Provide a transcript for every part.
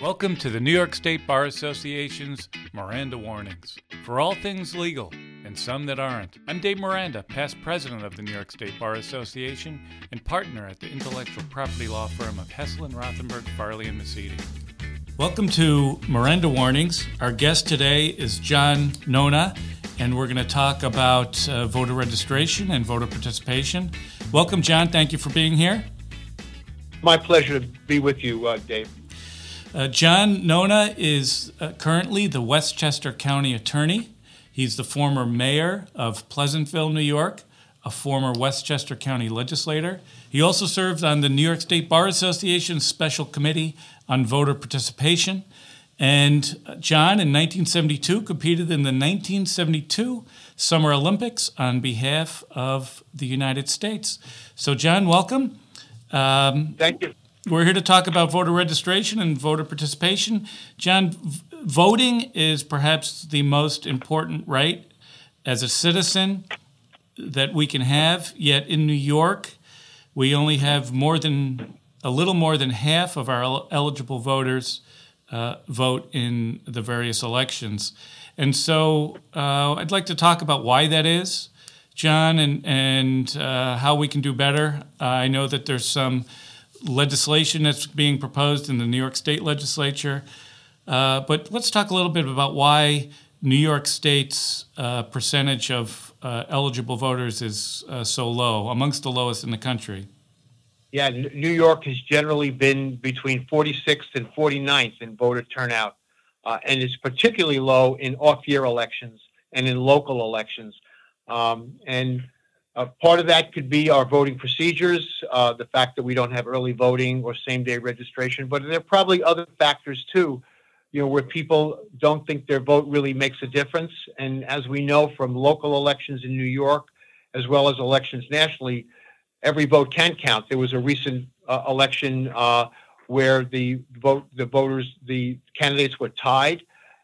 Welcome to the New York State Bar Association's Miranda Warnings for all things legal and some that aren't. I'm Dave Miranda, past president of the New York State Bar Association and partner at the intellectual property law firm of Heslin, Rothenberg, Farley, and Mesiti. Welcome to Miranda Warnings. Our guest today is John Nonna, and we're going to talk about uh, voter registration and voter participation. Welcome, John. Thank you for being here. My pleasure to be with you, uh, Dave. Uh, John Nonna is uh, currently the Westchester County Attorney. He's the former mayor of Pleasantville, New York, a former Westchester County legislator. He also served on the New York State Bar Association's Special Committee on Voter Participation. And uh, John, in 1972, competed in the 1972 Summer Olympics on behalf of the United States. So, John, welcome. Um, Thank you. We're here to talk about voter registration and voter participation. John, v- voting is perhaps the most important right as a citizen that we can have. Yet in New York, we only have more than a little more than half of our el- eligible voters uh, vote in the various elections. And so uh, I'd like to talk about why that is, John, and, and uh, how we can do better. I know that there's some legislation that's being proposed in the New York State legislature. Uh, but let's talk a little bit about why New York State's uh, percentage of uh, eligible voters is uh, so low, amongst the lowest in the country. Yeah, New York has generally been between 46th and 49th in voter turnout, uh, and is particularly low in off-year elections and in local elections. Um, and uh, part of that could be our voting procedures, uh, the fact that we don't have early voting or same day registration, but there are probably other factors too, you know, where people don't think their vote really makes a difference. And as we know from local elections in New York, as well as elections nationally, every vote can count. There was a recent uh, election uh, where the vote, the voters, the candidates were tied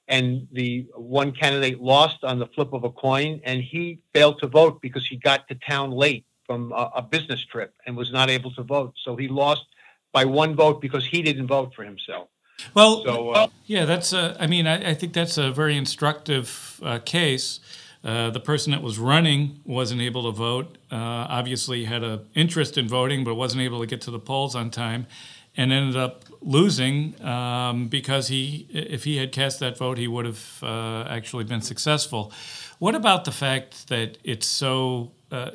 and the one candidate lost on the flip of a coin, and he failed to vote because he got to town late from a, a, business trip and was not able to vote. So he lost by one vote because he didn't vote for himself. Well, so, uh, yeah, that's. A, I mean, I, I, think that's a very instructive uh, case. Uh, the person that was running wasn't able to vote. Uh, obviously, had an interest in voting, but wasn't able to get to the polls on time and ended up losing um, because he, if he had cast that vote, he would have uh, actually been successful. What about the fact that it's so uh,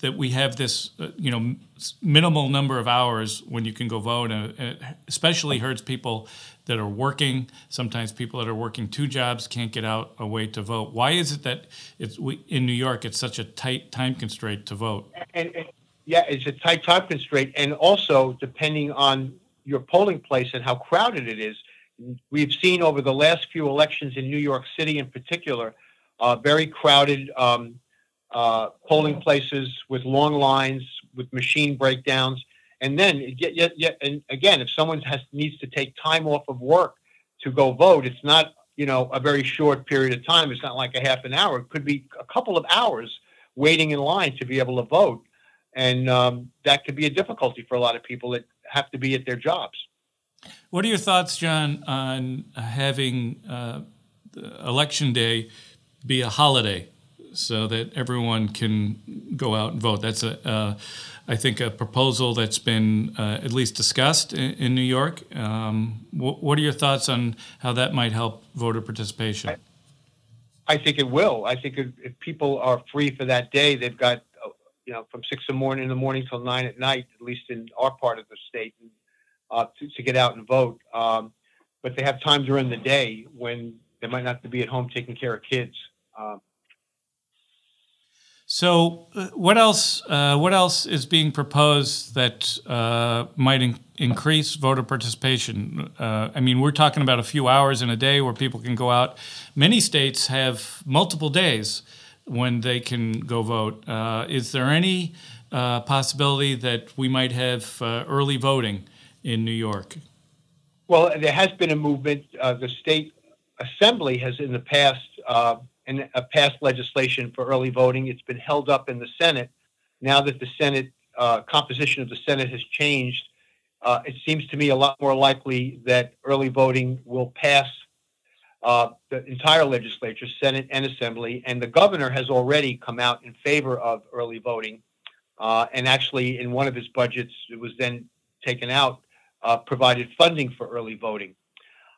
that we have this, uh, you know, minimal number of hours when you can go vote, and it especially hurts people that are working. Sometimes people that are working two jobs can't get out a way to vote. Why is it that it's we, in New York it's such a tight time constraint to vote? And, and yeah, it's a tight time constraint, and also depending on your polling place and how crowded it is. We've seen over the last few elections in New York City, in particular, uh, very crowded um, uh, polling places with long lines, with machine breakdowns, and then yet, yet, yet, and again, if someone has needs to take time off of work to go vote, it's not you know a very short period of time. It's not like a half an hour. It could be a couple of hours waiting in line to be able to vote and um, that could be a difficulty for a lot of people that have to be at their jobs. What are your thoughts, John, on having uh, election day be a holiday so that everyone can go out and vote? That's a, uh, I think, a proposal that's been uh, at least discussed in, in New York. Um, wh- what are your thoughts on how that might help voter participation? I, I think it will. I think if, if people are free for that day, they've got you know, from six in the morning in the morning till nine at night, at least in our part of the state, uh, to, to, get out and vote. Um, but they have time during the day when they might not be at home taking care of kids. Um, so, uh, what else? Uh, what else is being proposed that uh, might in- increase voter participation? Uh, I mean, we're talking about a few hours in a day where people can go out. Many states have multiple days when they can go vote. Uh, is there any uh, possibility that we might have uh, early voting in New York? Well, there has been a movement. Uh, the state assembly has, in the past, uh, in, passed legislation for early voting. It's been held up in the Senate. Now that the Senate uh, composition of the Senate has changed, it seems to me a lot more likely that early voting will pass uh, the entire legislature, Senate and Assembly, and the governor has already come out in favor of early voting. Uh, and actually, in one of his budgets, it was then taken out, uh, provided funding for early voting.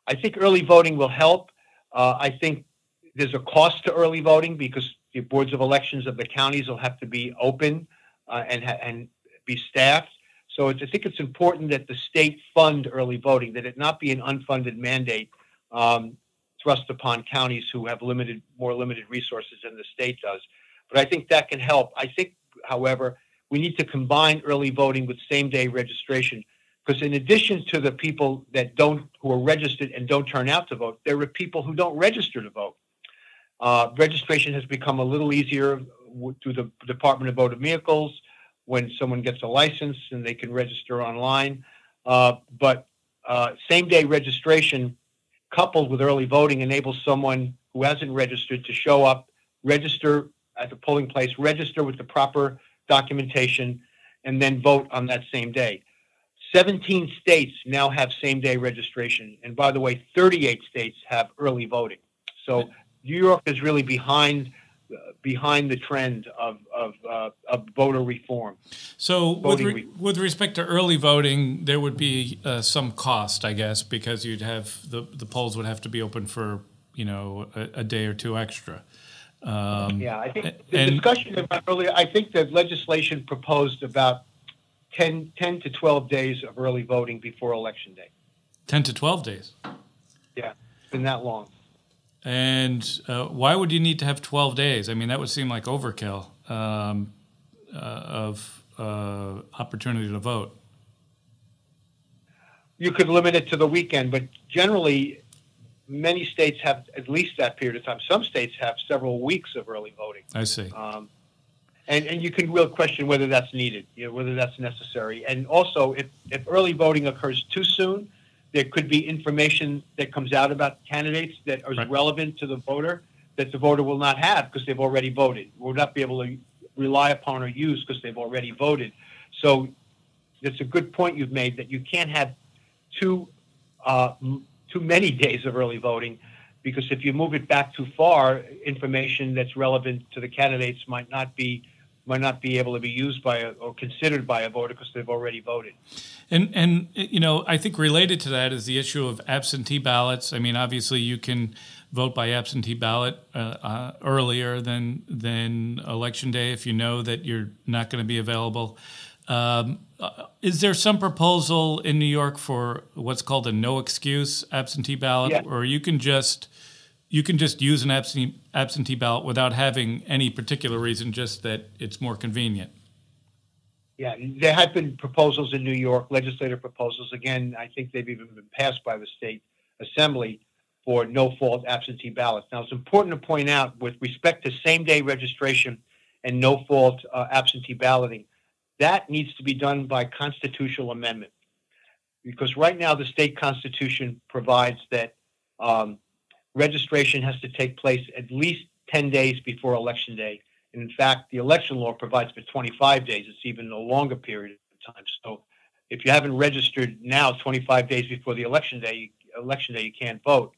I think early voting will help. Uh, I think there's a cost to early voting because the boards of elections of the counties will have to be open uh, and and be staffed. So I think it's important that the state fund early voting, that it not be an unfunded mandate um, thrust upon counties who have limited, more limited resources than the state does. But I think that can help. I think, however, we need to combine early voting with same-day registration because in addition to the people that don't who are registered and don't turn out to vote, there are people who don't register to vote. Uh, registration has become a little easier through the Department of Motor Vehicles when someone gets a license and they can register online. Uh, but uh, same day registration coupled with early voting enables someone who hasn't registered to show up, register at the polling place, register with the proper documentation, and then vote on that same day. 17 states now have same day registration. And by the way, 38 states have early voting. So New York is really behind behind the trend of of, uh, of voter reform. So, with, re- re- with respect to early voting, there would be uh, some cost, I guess, because you'd have the the polls would have to be open for you know a, a day or two extra. Um, yeah, I think the and, discussion about earlier. I think the legislation proposed about 10, 10 to twelve days of early voting before election day. Ten to twelve days. Yeah, it's been that long. And uh, why would you need to have 12 days? I mean, that would seem like overkill um, uh, of uh, opportunity to vote. You could limit it to the weekend, but generally, many states have at least that period of time. Some states have several weeks of early voting. I see. Um, and, and you can really question whether that's needed, you know, whether that's necessary. And also, if, if early voting occurs too soon, there could be information that comes out about candidates that is right. relevant to the voter that the voter will not have because they've already voted, will not be able to rely upon or use because they've already voted. So it's a good point you've made that you can't have too uh, too many days of early voting because if you move it back too far, information that's relevant to the candidates might not be might not be able to be used by a, or considered by a voter because they've already voted. And and you know, I think related to that is the issue of absentee ballots. I mean, obviously, you can vote by absentee ballot uh, uh, earlier than than election day if you know that you're not going to be available. Um, uh, is there some proposal in New York for what's called a no excuse absentee ballot, yeah. or you can just you can just use an absentee, absentee ballot without having any particular reason, just that it's more convenient. Yeah, there have been proposals in New York, legislative proposals. Again, I think they've even been passed by the state assembly for no fault absentee ballots. Now, it's important to point out with respect to same day registration and no fault uh, absentee balloting, that needs to be done by constitutional amendment. Because right now, the state constitution provides that um, registration has to take place at least 10 days before election day. And in fact, the election law provides for 25 days. It's even a longer period of time. So if you haven't registered now 25 days before the election day, election day, you can't vote.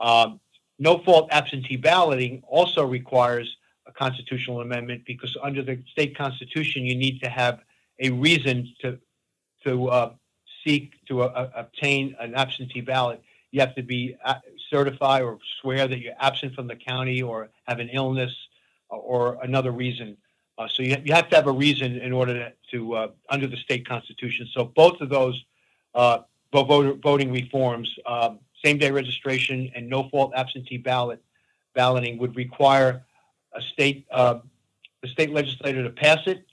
Um, no fault absentee balloting also requires a constitutional amendment because under the state constitution, you need to have a reason to to uh, seek to uh, obtain an absentee ballot. You have to be uh, certify or swear that you're absent from the county or have an illness or another reason. Uh, so you, you have to have a reason in order to, to uh, under the state constitution. So both of those uh, voter, voting reforms, um, same day registration and no fault absentee ballot balloting would require a state uh, the state legislature to pass it,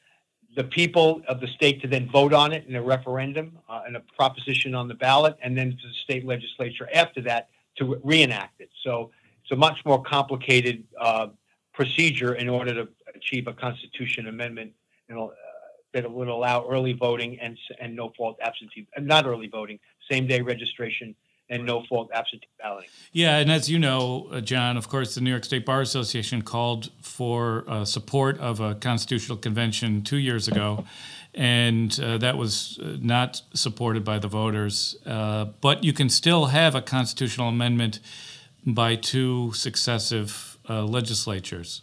the people of the state to then vote on it in a referendum uh, and a proposition on the ballot, and then to the state legislature after that to reenact it. So it's a much more complicated uh, procedure in order to achieve a constitution amendment uh, that would allow early voting and and no fault absentee, not early voting, same day registration and no fault absentee balloting. Yeah, and as you know, uh, John, of course, the New York State Bar Association called for uh, support of a constitutional convention two years ago, and uh, that was uh, not supported by the voters. Uh, but you can still have a constitutional amendment by two successive uh, legislatures.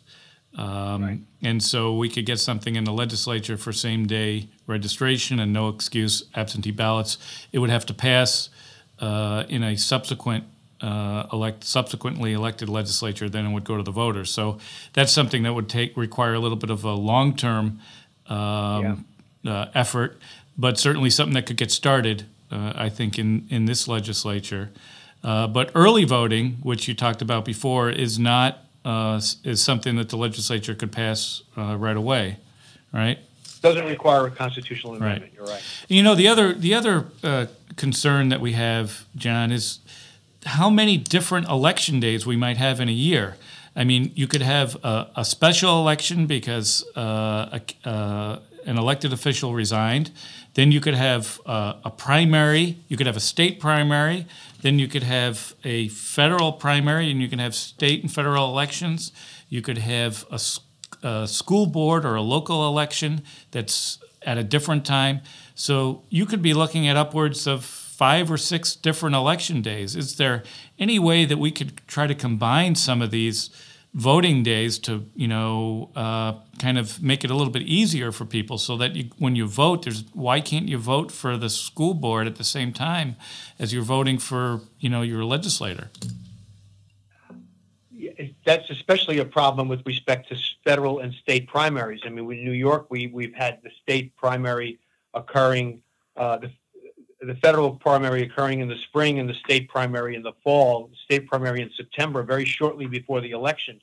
Um, right. And so we could get something in the legislature for same day registration and no excuse absentee ballots. It would have to pass uh, in a subsequent uh, elect subsequently elected legislature, then it would go to the voters. So that's something that would take require a little bit of a long term um, yeah. Uh, effort, but certainly something that could get started. Uh, I think in in this legislature. Uh, but early voting, which you talked about before, is not uh, is something that the legislature could pass uh, right away, right? Doesn't require a constitutional amendment. Right. You're right. You know the other the other uh, concern that we have, John, is how many different election days we might have in a year. I mean, you could have a, a special election because uh, a, uh, an elected official resigned. Then you could have uh, a primary. You could have a state primary. Then you could have a federal primary, and you can have state and federal elections. You could have a, a school board or a local election that's at a different time. So you could be looking at upwards of five or six different election days. Is there any way that we could try to combine some of these voting days to, you know, uh, kind of make it a little bit easier for people so that you, when you vote, there's why can't you vote for the school board at the same time as you're voting for, you know, your legislator? That's especially a problem with respect to federal and state primaries. I mean, in New York, we we've had the state primary occurring, uh, the the federal primary occurring in the spring and the state primary in the fall, state primary in September, very shortly before the election,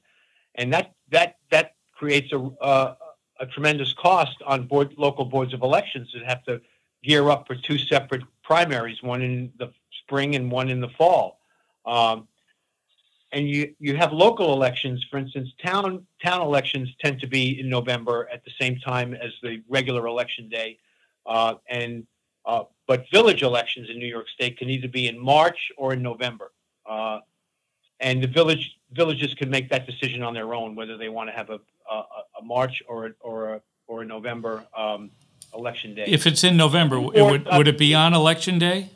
and that that that creates a uh, a tremendous cost on board local boards of elections that have to gear up for two separate primaries, one in the spring and one in the fall. Um, and you you have local elections, for instance, town town elections tend to be in November at the same time as the regular election day, uh, and uh, but village elections in New York State can either be in March or in November. Uh, and the village villages can make that decision on their own whether they want to have a, a, a March or a, or a, or a November um, election day. If it's in November, or, it would uh, would it be on election day?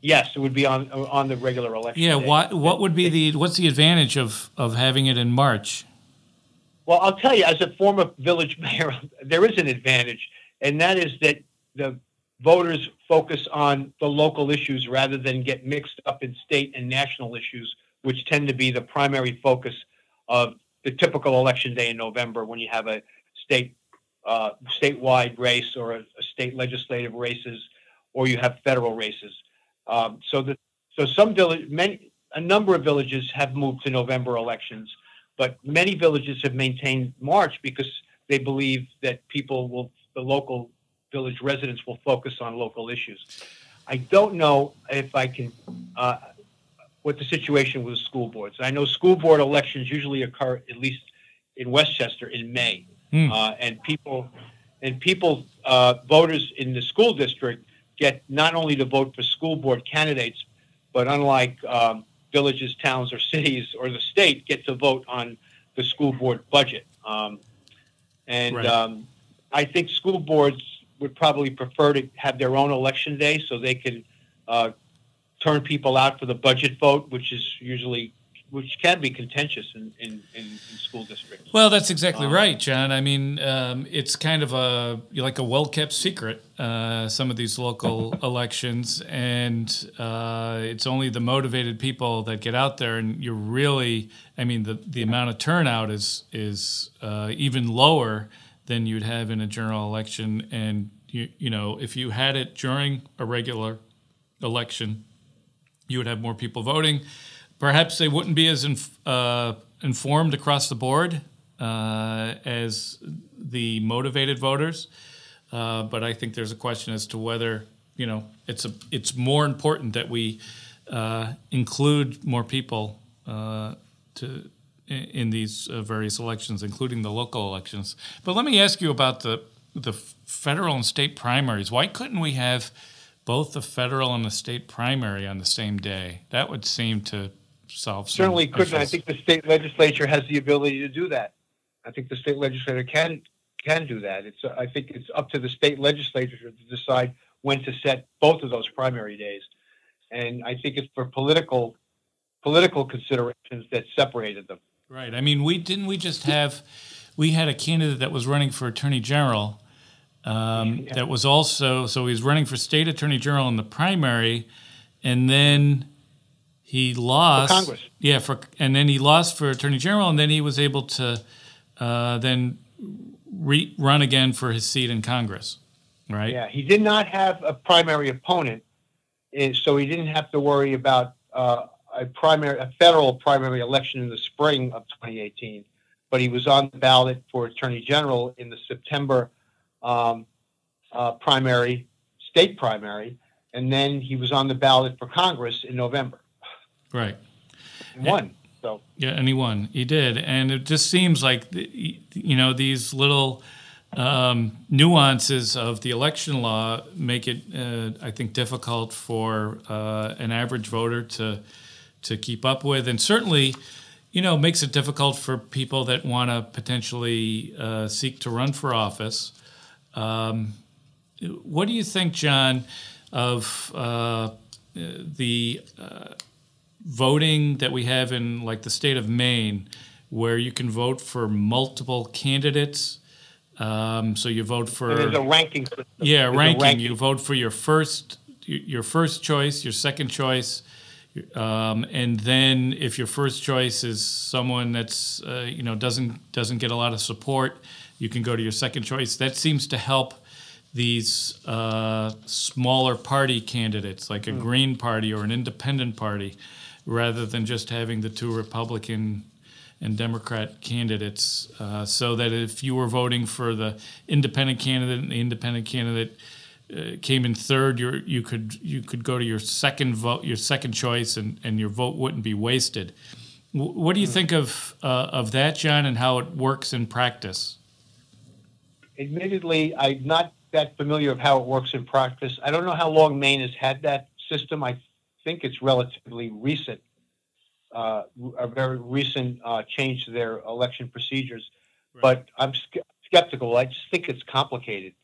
Yes, it would be on on the regular election. Yeah, day. what what would be the what's the advantage of of having it in March? Well, I'll tell you, as a former village mayor, there is an advantage, and that is that the voters focus on the local issues rather than get mixed up in state and national issues, which tend to be the primary focus of the typical election day in November when you have a state uh, statewide race or a, a, state legislative races, or you have federal races. Um, so the so some village, many a number of villages have moved to November elections, but many villages have maintained March because they believe that people will the local village residents will focus on local issues. I don't know if I can, uh, what the situation with school boards. I know school board elections usually occur, at least in Westchester, in May. Mm. Uh, and people, and people, uh, voters in the school district get not only to vote for school board candidates, but unlike um, villages, towns, or cities or the state, get to vote on the school board budget. Um, and right. um, I think school boards would probably prefer to have their own election day so they can uh, turn people out for the budget vote, which is usually which can be contentious in, in, in, in school districts. Well, that's exactly um, right, John. I mean, um, it's kind of a like a well kept secret. Uh, some of these local elections, and uh, it's only the motivated people that get out there, and you're really, I mean, the the amount of turnout is is uh, even lower than you'd have in a general election. And you, you know, if you had it during a regular election, you would have more people voting. Perhaps they wouldn't be as inf- uh, informed across the board uh, as the motivated voters. Uh, but I think there's a question as to whether you know it's a it's more important that we uh, include more people uh, to in these uh, various elections, including the local elections. But let me ask you about the the federal and state primaries. Why couldn't we have both the federal and the state primary on the same day? That would seem to solve. Certainly couldn't. I think the state legislature has the ability to do that. I think the state legislature can can do that. It's I think it's up to the state legislature to decide when to set both of those primary days, and I think it's for political political considerations that separated them. Right. I mean, we didn't we just have we had a candidate that was running for attorney general. Um, yeah. That was also so he was running for state attorney general in the primary, and then he lost for Congress. Yeah, for and then he lost for attorney general, and then he was able to uh, then re- run again for his seat in Congress. Right. Yeah, he did not have a primary opponent, so he didn't have to worry about uh, a primary, a federal primary election in the spring of 2018. But he was on the ballot for attorney general in the September um, uh, primary, state primary, and then he was on the ballot for Congress in November. Right. And won. So yeah, and he won. He did, and it just seems like you know these little um, nuances of the election law make it, uh, I think, difficult for uh, an average voter to to keep up with, and certainly, you know, makes it difficult for people that want to potentially uh, seek to run for office. Um, what do you think, John, of uh, the uh, voting that we have in like the state of Maine, where you can vote for multiple candidates. Um, so you vote for. And there's a ranking system. Yeah, ranking. ranking. You vote for your first your first choice, your second choice, um, and then if your first choice is someone that's uh, you know doesn't doesn't get a lot of support, you can go to your second choice. That seems to help these uh, smaller party candidates, like a mm. Green Party or an Independent Party, rather than just having the two Republican and Democrat candidates. Uh, so that if you were voting for the independent candidate and the independent candidate uh, came in third, you you could you could go to your second vote, your second choice, and, and your vote wouldn't be wasted. W- what do you think of uh, of that, John, and how it works in practice? Admittedly, I'm not that familiar of how it works in practice. I don't know how long Maine has had that system. I think it's relatively recent, uh, a very recent uh, change to their election procedures. Right. But I'm skeptical. I just think it's complicated.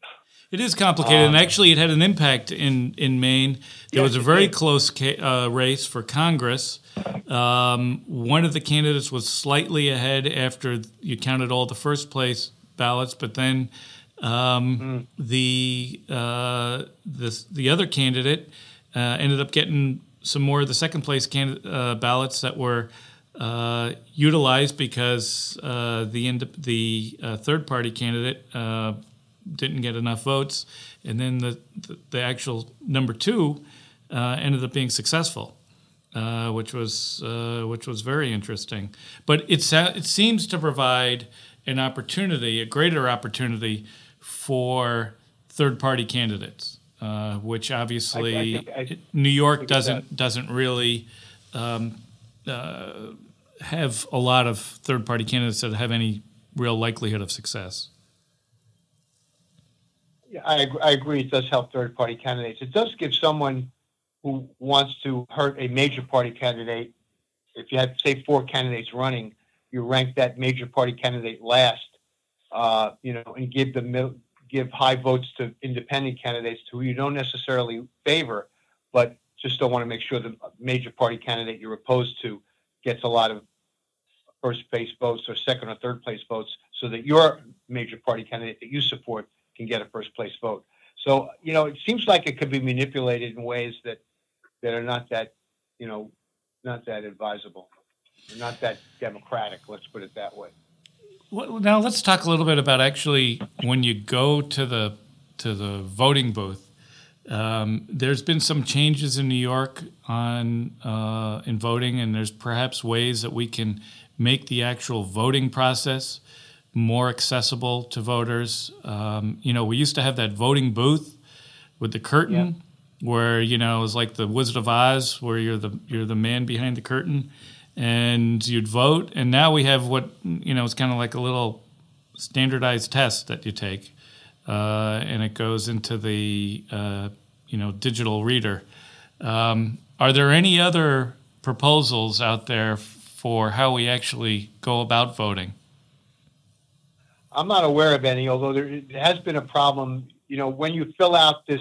It is complicated, um, and actually, it had an impact in in Maine. There yes, was a very close ca- uh, race for Congress. Um, one of the candidates was slightly ahead after you counted all the first place ballots, but then um, mm. the uh, the the other candidate uh, ended up getting some more of the second place candidate, uh, ballots that were uh, utilized because uh, the ind- the uh, third party candidate uh, didn't get enough votes, and then the the, the actual number two uh, ended up being successful. which was which was very interesting, but it it seems to provide an opportunity, a greater opportunity for third party candidates uh, which obviously I, I I, New York doesn't doesn't really um, uh, have a lot of third party candidates that have any real likelihood of success. Yeah, I, I agree. It does help third party candidates. It does give someone who wants to hurt a major party candidate. If you have say four candidates running, you rank that major party candidate last. Uh, you know, and give the give high votes to independent candidates who you don't necessarily favor, but just don't want to make sure the major party candidate you're opposed to gets a lot of first place votes or second or third place votes so that your major party candidate that you support can get a first place vote. So, you know, it seems like it could be manipulated in ways that that are not that, you know, not that advisable. They're not that democratic, let's put it that way. Well, now let's talk a little bit about actually when you go to the to the voting booth. Um, there's been some changes in New York on uh, in voting, and there's perhaps ways that we can make the actual voting process more accessible to voters. Um, you know, we used to have that voting booth with the curtain, yeah. where you know it was like the Wizard of Oz, where you're the you're the man behind the curtain and you'd vote. And now we have what you know it's kind of like a little standardized test that you take, uh, and it goes into the uh, you know digital reader. Um, are there any other proposals out there for how we actually go about voting? I'm not aware of any, although there, has been a problem. You know, when you fill out this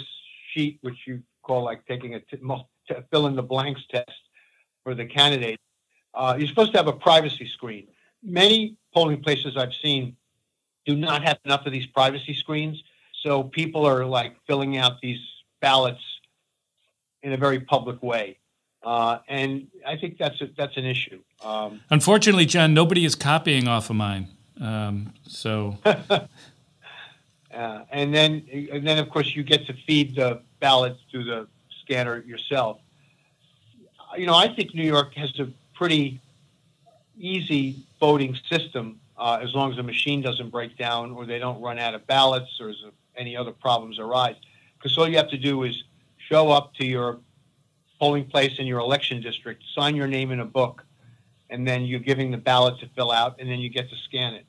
sheet, which you call like taking a t- fill in the blanks test for the candidate, uh, you're supposed to have a privacy screen. Many polling places I've seen do not have enough of these privacy screens, so people are like filling out these ballots in a very public way. Uh, and I think that's a, that's an issue. Um, Unfortunately, John, nobody is copying off of mine. Um, so uh, and then and then of course you get to feed the ballots through the scanner yourself. You know, I think New York has a pretty easy voting system uh, as long as the machine doesn't break down or they don't run out of ballots or any other problems arise. Because all you have to do is show up to your polling place in your election district, sign your name in a book, and then you're giving the ballot to fill out, and then you get to scan it.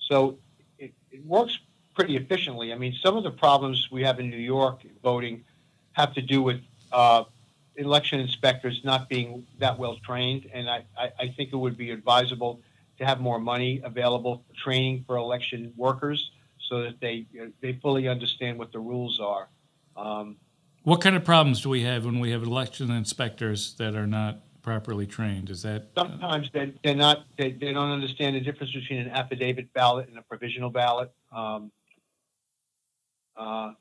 So it, it works pretty efficiently. I mean, some of the problems we have in New York voting have to do with uh, election inspectors not being that well trained, and I, I, I think it would be advisable to have more money available for training for election workers so that they they fully understand what the rules are. Um, what kind of problems do we have when we have election inspectors that are not properly trained? Is that sometimes they, they're not they, they don't understand the difference between an affidavit ballot and a provisional ballot. Um, uh,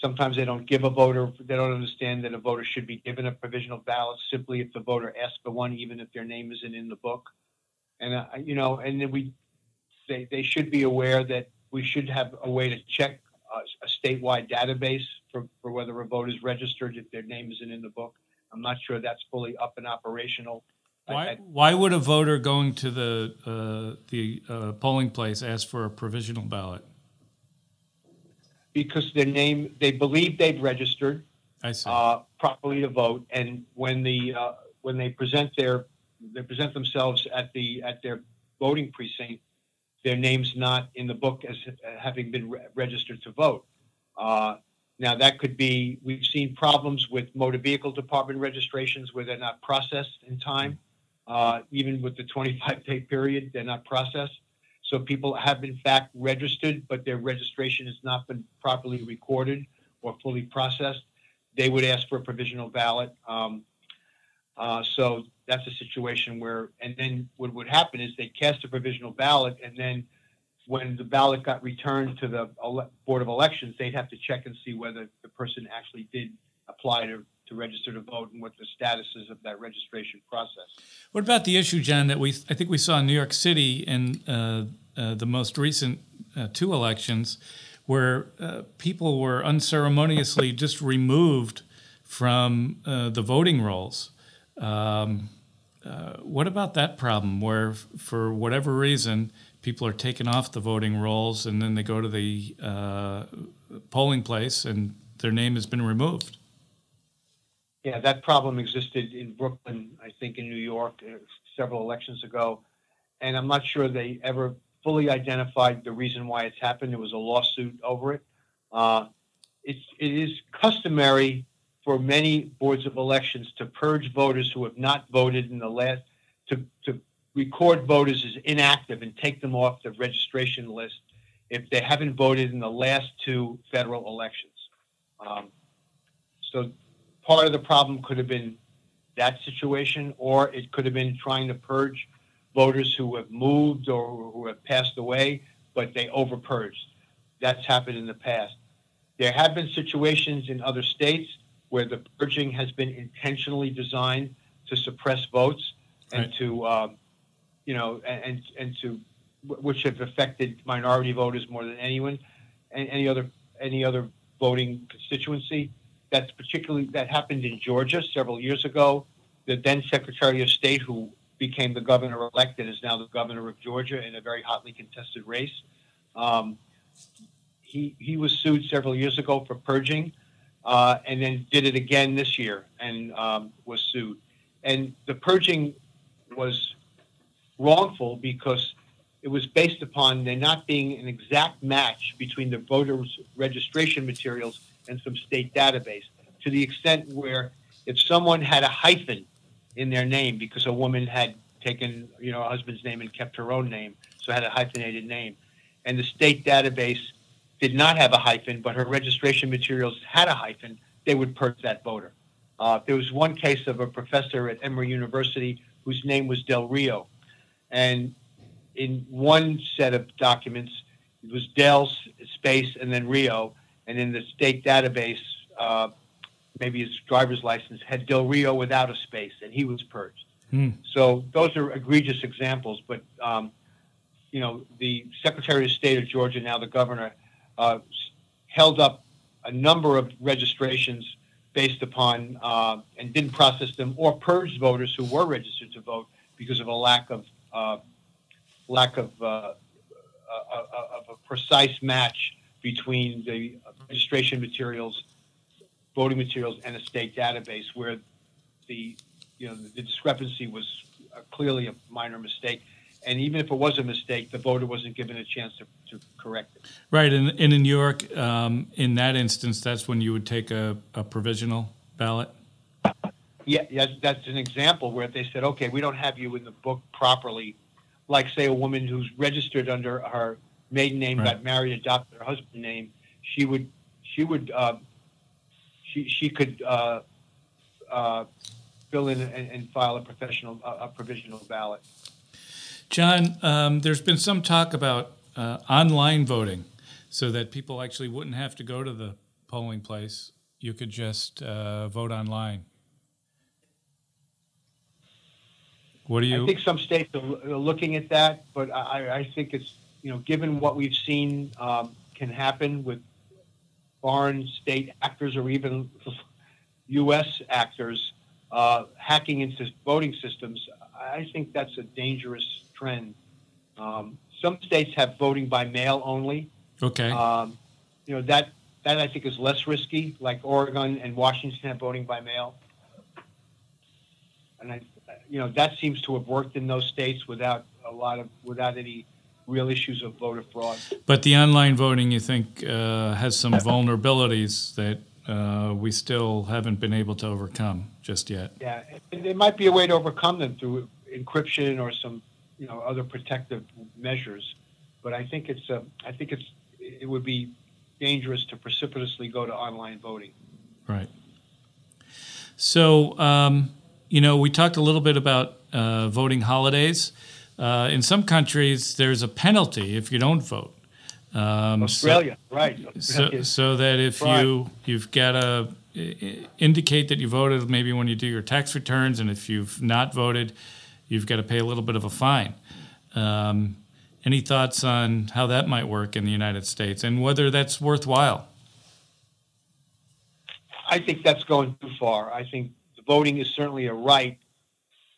sometimes they don't give a voter they don't understand that a voter should be given a provisional ballot simply if the voter asks for one, even if their name isn't in the book. And uh, you know, and then we they they should be aware that we should have a way to check uh, a statewide database for, for whether a vote is registered if their name isn't in the book. I'm not sure that's fully up and operational. Why? Why would a voter going to the uh, the uh, polling place ask for a provisional ballot? Because their name, they believe they've registered uh, properly to vote, and when the uh, when they present their they present themselves at the at their voting precinct, their name's not in the book as having been re- registered to vote. Uh, now that could be we've seen problems with motor vehicle department registrations where they're not processed in time. Uh, even with the 25 day period, they're not processed. So people have in fact registered, but their registration has not been properly recorded or fully processed. They would ask for a provisional ballot. Um, uh, so that's a situation where, and then what would happen is they cast a provisional ballot, and then when the ballot got returned to the ele- Board of Elections, they'd have to check and see whether the person actually did apply to, to register to vote and what the status is of that registration process. What about the issue, John, that we I think we saw in New York City in uh, uh, the most recent uh, two elections, where uh, people were unceremoniously just removed from uh, the voting rolls. Um, what about that problem, where f- for whatever reason people are taken off the voting rolls and then they go to the polling place and their name has been removed? Yeah, that problem existed in Brooklyn, I think in New York, uh, several elections ago. And I'm not sure they ever fully identified the reason why it's happened. There was a lawsuit over it. Uh, it's, it is customary for many boards of elections to purge voters who have not voted in the last, to, to record voters as inactive and take them off the registration list if they haven't voted in the last two federal elections. Um, so part of the problem could have been that situation, or it could have been trying to purge voters who have moved or who have passed away, but they over purged. That's happened in the past. There have been situations in other states where the purging has been intentionally designed to suppress votes and Right. to, um, you know, and and, and to which have affected minority voters more than anyone, and any other any other voting constituency that's particularly that happened in Georgia several years ago. The then Secretary of State, who became the governor elected, is now the governor of Georgia in a very hotly contested race. Um, he he was sued several years ago for purging, uh, and then did it again this year and um, was sued. And the purging was wrongful because it was based upon there not being an exact match between the voters' registration materials and some state database to the extent where if someone had a hyphen in their name because a woman had taken you know a husband's name and kept her own name so had a hyphenated name and the state database did not have a hyphen, but her registration materials had a hyphen, they would purge that voter. Uh, there was one case of a professor at Emory University whose name was Del Rio. And in one set of documents, it was Del space and then Rio. And in the state database, uh, maybe his driver's license had Del Rio without a space, and he was purged. Hmm. So those are egregious examples. But, um, you know, the Secretary of State of Georgia, now the governor, uh, held up a number of registrations based upon uh, and didn't process them or purged voters who were registered to vote because of a lack of uh, lack of, uh, uh, uh, of a precise match between the registration materials, voting materials, and a state database, where the you know the discrepancy was clearly a minor mistake and even if it was a mistake, the voter wasn't given a chance to, to correct it. Right, and, and in New York, um, in that instance, that's when you would take a, a provisional ballot. Yeah, yeah, that's an example where they said, okay, we don't have you in the book properly. Like, say, a woman who's registered under her maiden name, right. got married, adopted her husband's name. She would, she would, uh, she she could uh, uh, fill in and, and, file a professional, a provisional ballot. John, um, there's been some talk about uh, online voting so that people actually wouldn't have to go to the polling place. You could just uh, vote online. What do you? I think some states are looking at that, but I, I think it's you know given what we've seen um, can happen with foreign state actors or even U.S. actors uh, hacking into voting systems. I think that's a dangerous trend. Um, some states have voting by mail only. Okay. Um, you know that that I think is less risky. Like Oregon and Washington have voting by mail, and I, you know that seems to have worked in those states without a lot of without any real issues of voter fraud. But the online voting, you think, uh, has some vulnerabilities that uh, we still haven't been able to overcome just yet. Yeah, there might be a way to overcome them through encryption or some you know other protective measures. But I think it's a, I think it's it would be dangerous to precipitously go to online voting. Right. So um, you know, we talked a little bit about uh, voting holidays. Uh, in some countries, there's a penalty if you don't vote. Um, Australia, so, right? So, so that if right. you you've got to indicate that you voted, maybe when you do your tax returns, and if you've not voted, you've got to pay a little bit of a fine. Um, any thoughts on how that might work in the United States and whether that's worthwhile? I think that's going too far. I think voting is certainly a right,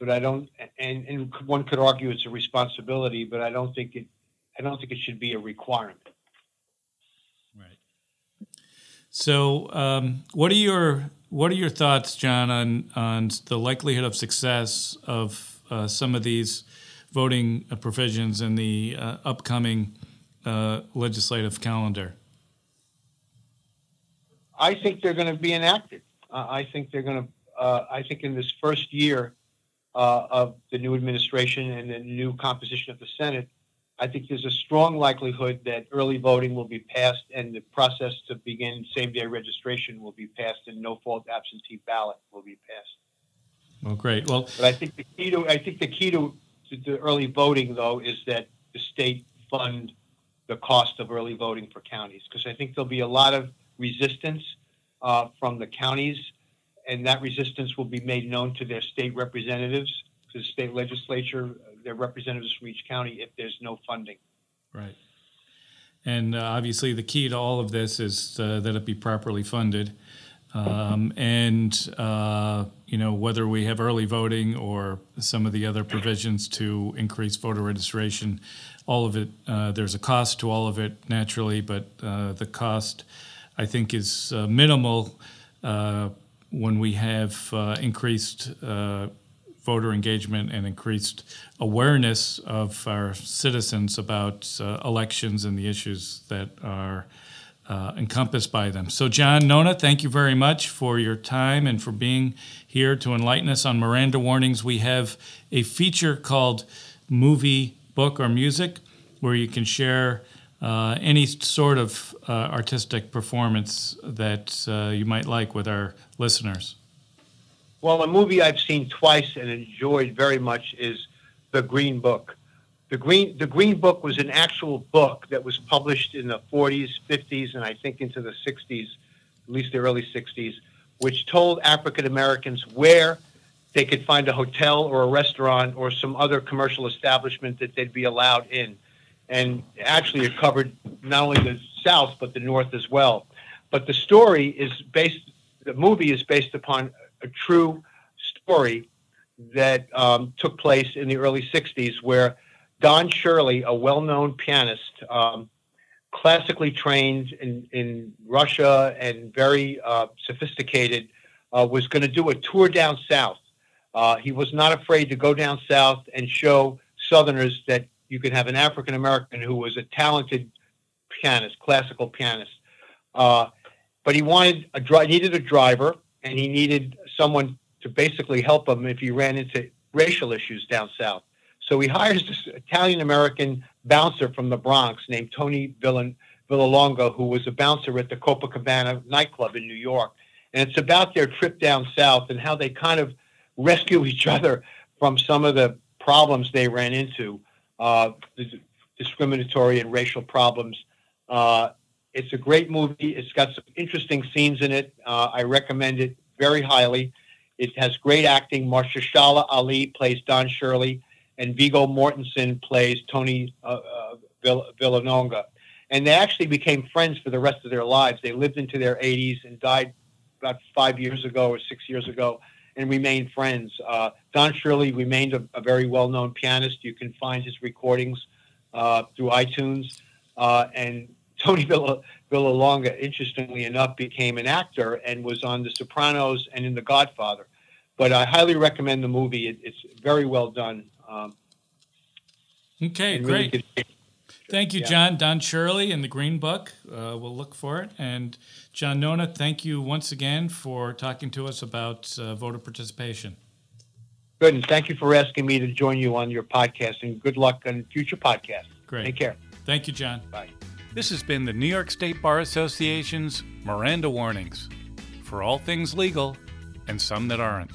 but I don't, and, and one could argue it's a responsibility, but I don't think it, I don't think it should be a requirement. Right. So, um, what are your what are your thoughts, John, on on the likelihood of success of uh, some of these voting uh, provisions in the uh, upcoming uh, legislative calendar? I think they're going to be enacted. I think they're going to. I think in this first year of the new administration and the new composition of the Senate, I think there's a strong likelihood that early voting will be passed and the process to begin same day registration will be passed and no fault absentee ballot will be passed. Well, great. Well, but I think the key to I think the key to, to early voting though is that the state fund the cost of early voting for counties because I think there'll be a lot of resistance uh, from the counties, and that resistance will be made known to their state representatives, to the state legislature, their representatives from each county if there's no funding. Right. And uh, obviously, the key to all of this is uh, that it be properly funded. Um, and uh, you know whether we have early voting or some of the other provisions to increase voter registration, all of it uh, there's a cost to all of it naturally, but uh, the cost I think is uh, minimal uh, when we have uh, increased voter engagement and increased awareness of our citizens about elections and the issues that are uh, encompassed by them. So, John Nonna, thank you very much for your time and for being here to enlighten us on Miranda warnings. We have a feature called Movie, Book, or Music where you can share uh, any sort of uh, artistic performance that uh, you might like with our listeners. Well, a movie I've seen twice and enjoyed very much is The Green Book. The Green, the Green Book was an actual book that was published in the 40s, 50s, and I think into the 60s, at least the early 60s, which told African Americans where they could find a hotel or a restaurant or some other commercial establishment that they'd be allowed in. And actually, it covered not only the South, but the North as well. But the story is based, the movie is based upon a true story that um, took place in the early 60s where Don Shirley, a well known pianist, um, classically trained in, in Russia and very uh, sophisticated, uh, was going to do a tour down south. Uh, he was not afraid to go down south and show Southerners that you could have an African American who was a talented pianist, classical pianist. Uh, but he wanted a dri- needed a driver, and he needed someone to basically help him if he ran into racial issues down south. So he hires this Italian American bouncer from the Bronx named Tony Villan- Vallelonga, who was a bouncer at the Copacabana nightclub in New York. And it's about their trip down south and how they kind of rescue each other from some of the problems they ran into, discriminatory and racial problems. Uh, it's a great movie. It's got some interesting scenes in it. Uh, I recommend it very highly. It has great acting. Mahershala Ali plays Don Shirley, and Viggo Mortensen plays Tony uh, uh, Vill- Villanonga. And they actually became friends for the rest of their lives. They lived into their 80s and died about five years ago or six years ago and remained friends. Uh, Don Shirley remained a, a very well-known pianist. You can find his recordings uh, through iTunes. Uh, and Tony Villa, Vallelonga, interestingly enough, became an actor and was on The Sopranos and in The Godfather. But I highly recommend the movie. It, it's very well done. Um, okay, really great. Thank you, yeah. John. Don Shirley in the Green Book. Uh, we'll look for it. And John Nonna, thank you once again for talking to us about uh, voter participation. Good, and thank you for asking me to join you on your podcast. And good luck on future podcasts. Great. Take care. Thank you, John. Bye. This has been the New York State Bar Association's Miranda Warnings for all things legal and some that aren't.